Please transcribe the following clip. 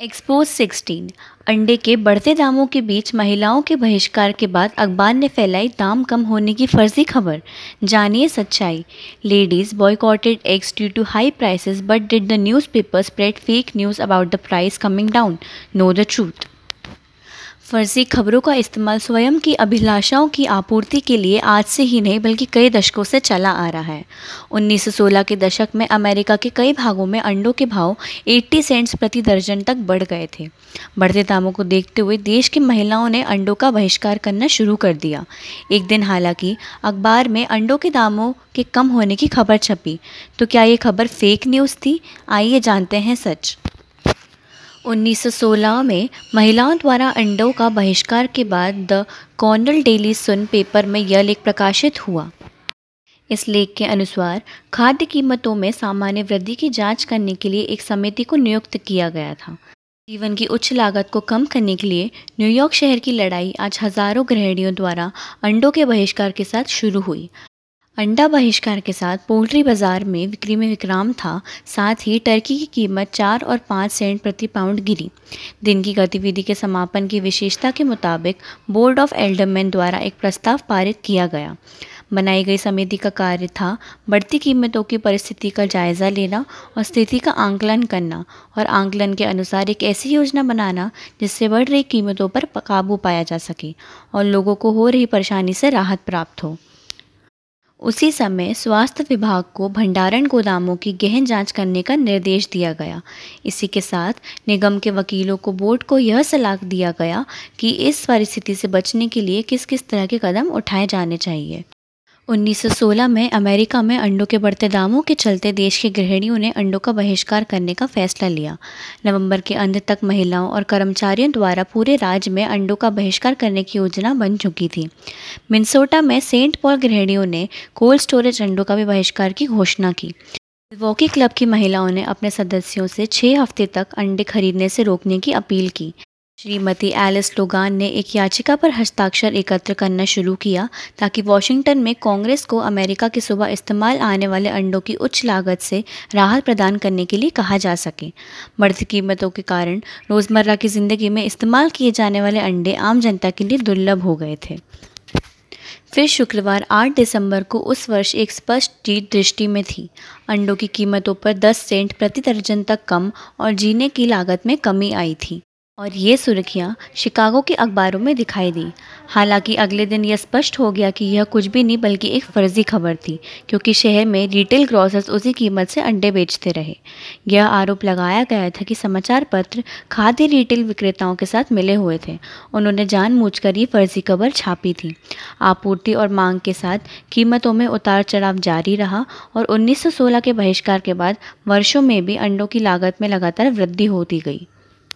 Expose 16 अंडे के बढ़ते दामों के बीच महिलाओं के बहिष्कार के बाद अखबार ने फैलाई दाम कम होने की फर्जी खबर। जानिए सच्चाई। Ladies boycotted eggs due to high prices but did the newspaper spread fake news about the price coming down no the truth फर्जी खबरों का इस्तेमाल स्वयं की अभिलाषाओं की आपूर्ति के लिए आज से ही नहीं, बल्कि कई दशकों से चला आ रहा है। 1916 के दशक में अमेरिका के कई भागों में अंडों के भाव 80 सेंट्स प्रति दर्जन तक बढ़ गए थे। बढ़ते दामों को देखते हुए देश की महिलाओं ने अंडों का बहिष्कार करना शुरू कर दिया। एक दिन हालाँकि अखबार में अंडों के दामों के कम होने की खबर छपी। तो क्या ये खबर फेक न्यूज़ थी? आइए जानते हैं सच। 1916 में महिलाओं द्वारा अंडों का बहिष्कार के बाद the Cornell Daily Sun paper में यह लेख प्रकाशित हुआ। इस लेख के अनुसार, खाद्य कीमतों में सामान्य वृद्धि की जाँच करने के लिए एक समिति को नियुक्त किया गया था। जीवन की उच्च लागत को कम करने के लिए न्यूयॉर्क शहर की लड़ाई आज हज़ारों गृहिणियों द्वारा अंडों के बहिष्कार के साथ शुरू हुई। अंडा बहिष्कार के साथ पोल्ट्री बाज़ार में बिक्री में विक्राम था, साथ ही टर्की की कीमत चार और पाँच सेंट प्रति पाउंड गिरी। दिन की गतिविधि के समापन की विशेषता के मुताबिक बोर्ड ऑफ़ एल्डरमैन द्वारा एक प्रस्ताव पारित किया गया। बनाई गई समिति का कार्य था बढ़ती कीमतों की परिस्थिति का जायज़ा लेना और स्थिति का आंकलन करना और आंकलन के अनुसार एक ऐसी योजना बनाना जिससे बढ़ रही कीमतों पर काबू पाया जा सके और लोगों को हो रही परेशानी से राहत प्राप्त हो। उसी समय स्वास्थ्य विभाग को भंडारण गोदामों की गहन जाँच करने का निर्देश दिया गया। इसी के साथ निगम के वकीलों को बोर्ड को यह सलाह दिया गया कि इस परिस्थिति से बचने के लिए किस किस तरह के कदम उठाए जाने चाहिए। 1916 में अमेरिका में अंडों के बढ़ते दामों के चलते देश के गृहिणियों ने अंडों का बहिष्कार करने का फैसला लिया। नवंबर के अंत तक महिलाओं और कर्मचारियों द्वारा पूरे राज्य में अंडों का बहिष्कार करने की योजना बन चुकी थी। मिनसोटा में सेंट पॉल गृहिणियों ने कोल्ड स्टोरेज अंडों का भी बहिष्कार की घोषणा की। वॉकी क्लब की महिलाओं ने अपने सदस्यों से छः हफ़्ते तक अंडे खरीदने से रोकने की अपील की। श्रीमती एलिस लोगान ने एक याचिका पर हस्ताक्षर एकत्र करना शुरू किया ताकि वॉशिंगटन में कांग्रेस को अमेरिका के सुबह इस्तेमाल आने वाले अंडों की उच्च लागत से राहत प्रदान करने के लिए कहा जा सके। बढ़ती कीमतों के कारण रोज़मर्रा की ज़िंदगी में इस्तेमाल किए जाने वाले अंडे आम जनता के लिए दुर्लभ हो गए थे। फिर शुक्रवार 8 दिसंबर को उस वर्ष एक स्पष्ट जीत दृष्टि में थी। अंडों की कीमतों पर 10 सेंट प्रति दर्जन तक कम और जीने की लागत में कमी आई थी। और ये सुर्खियाँ शिकागो के अखबारों में दिखाई दी। हालाँकि अगले दिन यह स्पष्ट हो गया कि यह कुछ भी नहीं, बल्कि एक फर्जी खबर थी, क्योंकि शहर में रिटेल ग्रॉसर्स उसी कीमत से अंडे बेचते रहे। यह आरोप लगाया गया था कि समाचार पत्र खाद्य रिटेल विक्रेताओं के साथ मिले हुए थे। उन्होंने जानबूझकर ये फर्जी खबर छापी थी। आपूर्ति और मांग के साथ कीमतों में उतार चढ़ाव जारी रहा और 1916 के बहिष्कार के बाद वर्षों में भी अंडों की लागत में लगातार वृद्धि होती गई।